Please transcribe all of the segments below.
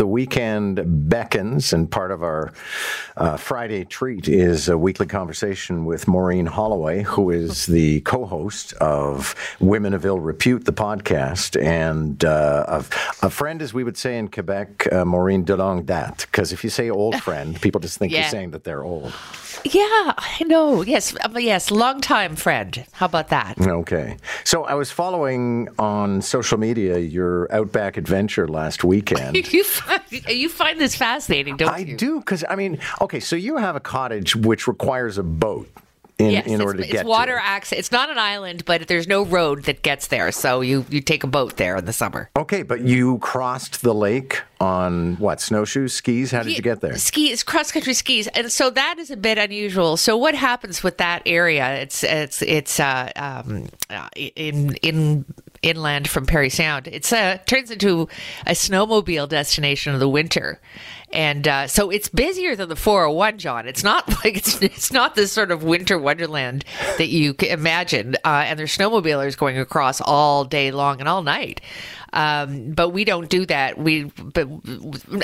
the weekend beckons, and part of our uh, Friday treat is a weekly conversation with Maureen Holloway, who is the co-host of Women of Ill Repute, the podcast, and uh, a, a, friend, as we would say in Quebec, uh, Maureen de longue date. Because if you say old friend, people just think yeah. you're saying that they're old. Yeah, I know. Yes, uh, yes, long time friend. How about that? Okay. So I was following on social media your Outback adventure last weekend. you, find, this fascinating, don't I you? I do, because I mean, okay, so you have a cottage which requires a boat in, yes, in order to get there. it's water to access. It's not an island, but there's no road that gets there, so you you take a boat there in the summer. Okay, but you crossed the lake on what snowshoes, skis? How did you get there? Skis, cross country skis, and so that is a bit unusual. So what happens with that area? It's it's it's uh, um, uh, in in inland from Parry Sound. Uh, turns into a snowmobile destination of the winter. And uh, so it's busier than the 401, John. It's not like it's it's not this sort of winter wonderland that you imagine. Uh, and there's snowmobilers going across all day long and all night. Um, but we don't do that. We, but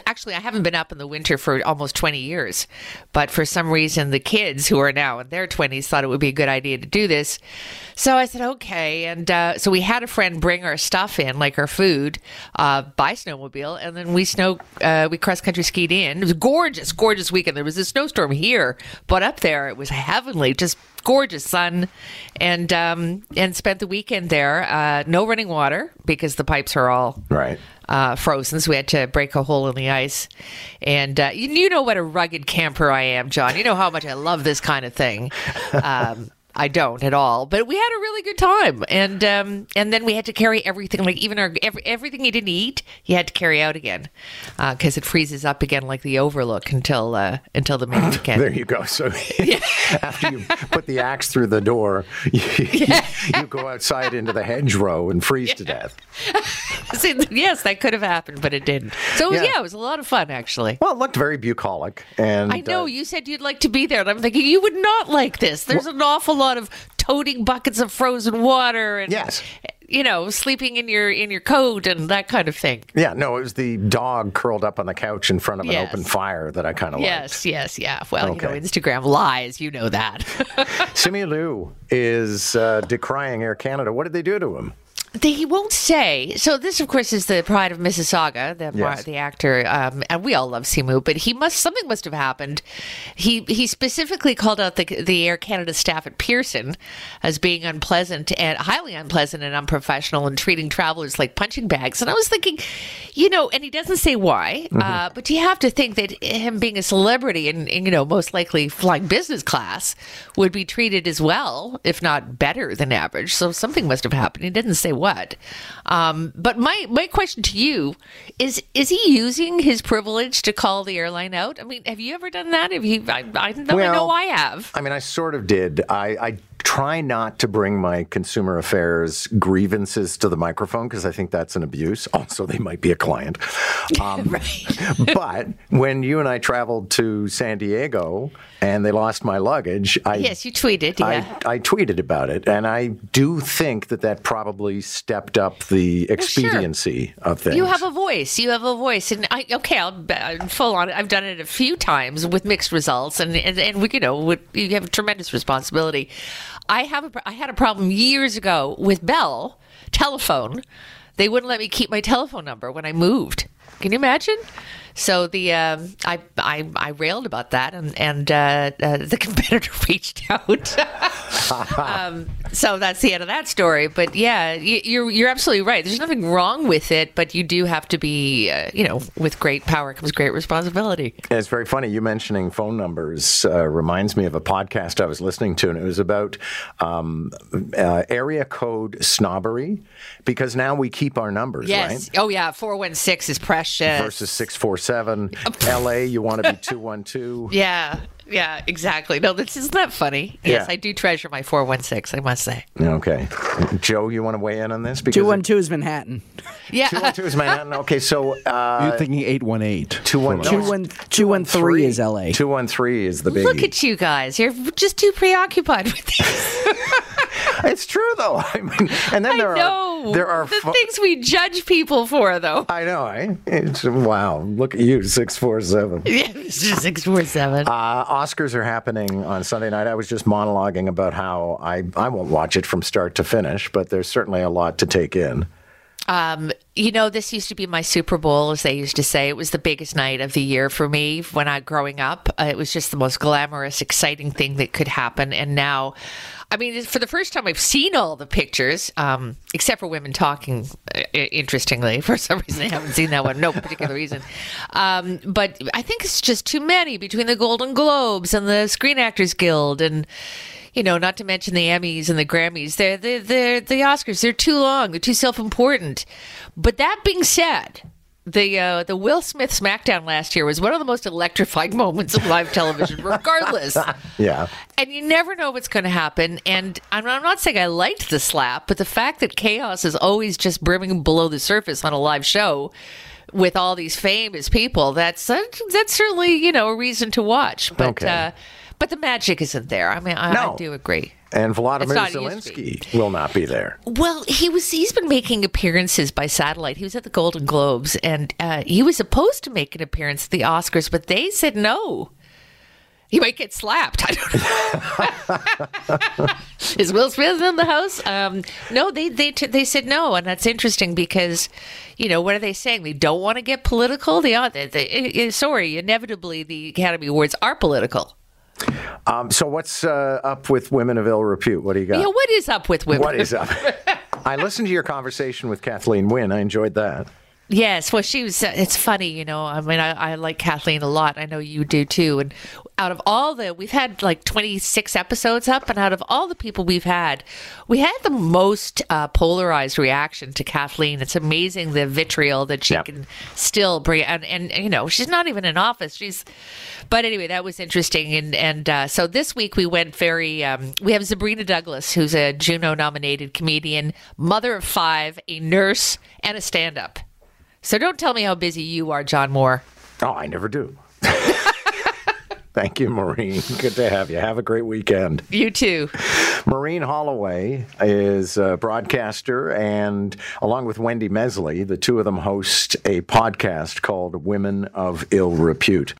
actually, I haven't been up in the winter for almost 20 years. But for some reason, the kids who are now in their 20s thought it would be a good idea to do this. So I said, okay. And uh, so we had a friend bring our stuff in, like our food, uh, by snowmobile. And then we snow, uh, we cross country skied in. It was gorgeous, gorgeous weekend. There was a snowstorm here, but up there it was heavenly, just gorgeous sun, and um, and spent the weekend there. Uh, no running water because the pipes are all right. Uh, frozen, so we had to break a hole in the ice. And uh, you, you, know what a rugged camper I am, John. You know how much I love this kind of thing. Um, I don't at all. But we had a really good time, and um, and then we had to carry everything, like even our every, everything you didn't eat, you had to carry out again because uh, it freezes up again, like the Overlook until uh, until the main weekend. there you go. So after you put the axe through the door, you, yeah. you, you, go outside into the hedgerow and freeze yeah. to death. See, yes, that could have happened, but it didn't. So yeah. yeah. it was a lot of fun actually. Well, it looked very bucolic, and I know uh, you said you'd like to be there, and I'm thinking you would not like this. There's an awful lot of toting buckets of frozen water and yes you know, sleeping in your in your coat and that kind of thing. Yeah, no, it was the dog curled up on the couch in front of yes. an open fire that I kind of yes, liked. Yes, yes, yeah. Well, okay. you know, Instagram lies, you know that. Simu is uh, decrying Air Canada. What did they do to him? They he won't say. So this, of course, is the Pride of Mississauga, the yes. the actor, um, and we all love Simu. But he must something must have happened. He he specifically called out the the Air Canada staff at Pearson as being unpleasant and highly unpleasant and unprofessional and treating travelers like punching bags. And I was thinking, you know, and he doesn't say why, mm-hmm. uh, but you have to think that him being a celebrity and, and you know most likely flying business class would be treated as well, if not better than average. So something must have happened. He didn't say what. Um, but my my question to you is: Is he using his privilege to call the airline out? I mean, have you ever done that? Have you? I, I know, well, I know I have. I mean, I sort of did. I, I try not to bring my consumer affairs grievances to the microphone because I think that's an abuse. Also, they might be a client. Um, but when you and I traveled to San Diego and they lost my luggage, I yes, you tweeted. Yeah. I, I tweeted about it, and I do think that that probably stepped up the expediency well, sure. of things. You have a voice. You have a voice, and I okay. I'll full on. I've done it a few times with mixed results, and and, and we, you know, you have a tremendous responsibility. I have a, I had a problem years ago with Bell telephone. They wouldn't let me keep my telephone number when I moved. Can you imagine? So the um, I, I I railed about that, and and uh, uh, the competitor reached out. um, so that's the end of that story. But yeah, you're you're absolutely right. There's nothing wrong with it, but you do have to be, uh, you know, with great power comes great responsibility. It's very funny. You mentioning phone numbers uh, reminds me of a podcast I was listening to, and it was about um, uh, area code snobbery because now we keep our numbers. Yes. Right? Oh yeah. Four one six is precious versus six four seven. L.A. You want to be two one two. Yeah. Yeah, exactly. No, this isn't that funny. Yes, yeah. I do treasure my 416, I must say. Okay. Joe, you want to weigh in on this? Because 212 is Manhattan. Yeah. 212 is Manhattan. Okay, so. Uh, You're thinking 818. 213 213 is LA. 213 is the big. Look at you guys. You're just too preoccupied with this. it's true, though. I mean, and then there are There are the fu- things we judge people for, though. I know. Eh? It's, wow. Look at you, six four seven. Yeah, it's just six four seven. Uh, Oscars are happening on Sunday night. I was just monologuing about how I, I won't watch it from start to finish, but there's certainly a lot to take in. Um, you know, this used to be my Super Bowl, as they used to say. It was the biggest night of the year for me when I growing up. Uh, it was just the most glamorous, exciting thing that could happen. And now, I mean, for the first time, I've seen all the pictures, um, except for women talking. uh, Interestingly, for some reason, I haven't seen that one. No particular reason. Um, but I think it's just too many between the Golden Globes and the Screen Actors Guild and you know, not to mention the Emmys and the Grammys. They're, they're, they're the Oscars. They're too long. They're too self-important. But that being said, the uh, the Will Smith SmackDown last year was one of the most electrifying moments of live television, regardless. Yeah. And you never know what's going to happen. And I'm, I'm not saying I liked the slap, but the fact that chaos is always just brimming below the surface on a live show with all these famous people, that's that's certainly you know a reason to watch. But Okay. uh, but the magic isn't there. I mean, I, No. I do agree. And Vladimir It's not- it used to be. Zelensky will not be there. Well, he was. He's been making appearances by satellite. He was at the Golden Globes, and uh, he was supposed to make an appearance at the Oscars, but they said no. He might get slapped. I don't know. Is Will Smith in the house? Um, no, they they t- they said no, and that's interesting because, you know, what are they saying? They don't want to get political. They are. They, they, sorry, inevitably the Academy Awards are political. Um, so what's uh, up with women of ill repute? What do you got? Yeah, what is up with women? what is up? I listened to your conversation with Kathleen Wynne. I enjoyed that. Yes, well, she was. It's funny, you know. I mean, I, I like Kathleen a lot. I know you do too. And out of all the, we've had like 26 episodes up, and out of all the people we've had, we had the most uh, polarized reaction to Kathleen. It's amazing the vitriol that she Yep. can still bring. And, and you know, she's not even in office. She's, but anyway, that was interesting. And and uh, so this week we went very. Um, we have Sabrina Douglas, who's a Juno-nominated comedian, mother of five, a nurse, and a stand-up. So don't tell me how busy you are, John Moore. Oh, I never do. Thank you, Maureen. Good to have you. Have a great weekend. You too. Maureen Holloway is a broadcaster, and along with Wendy Mesley, the two of them host a podcast called Women of Ill Repute.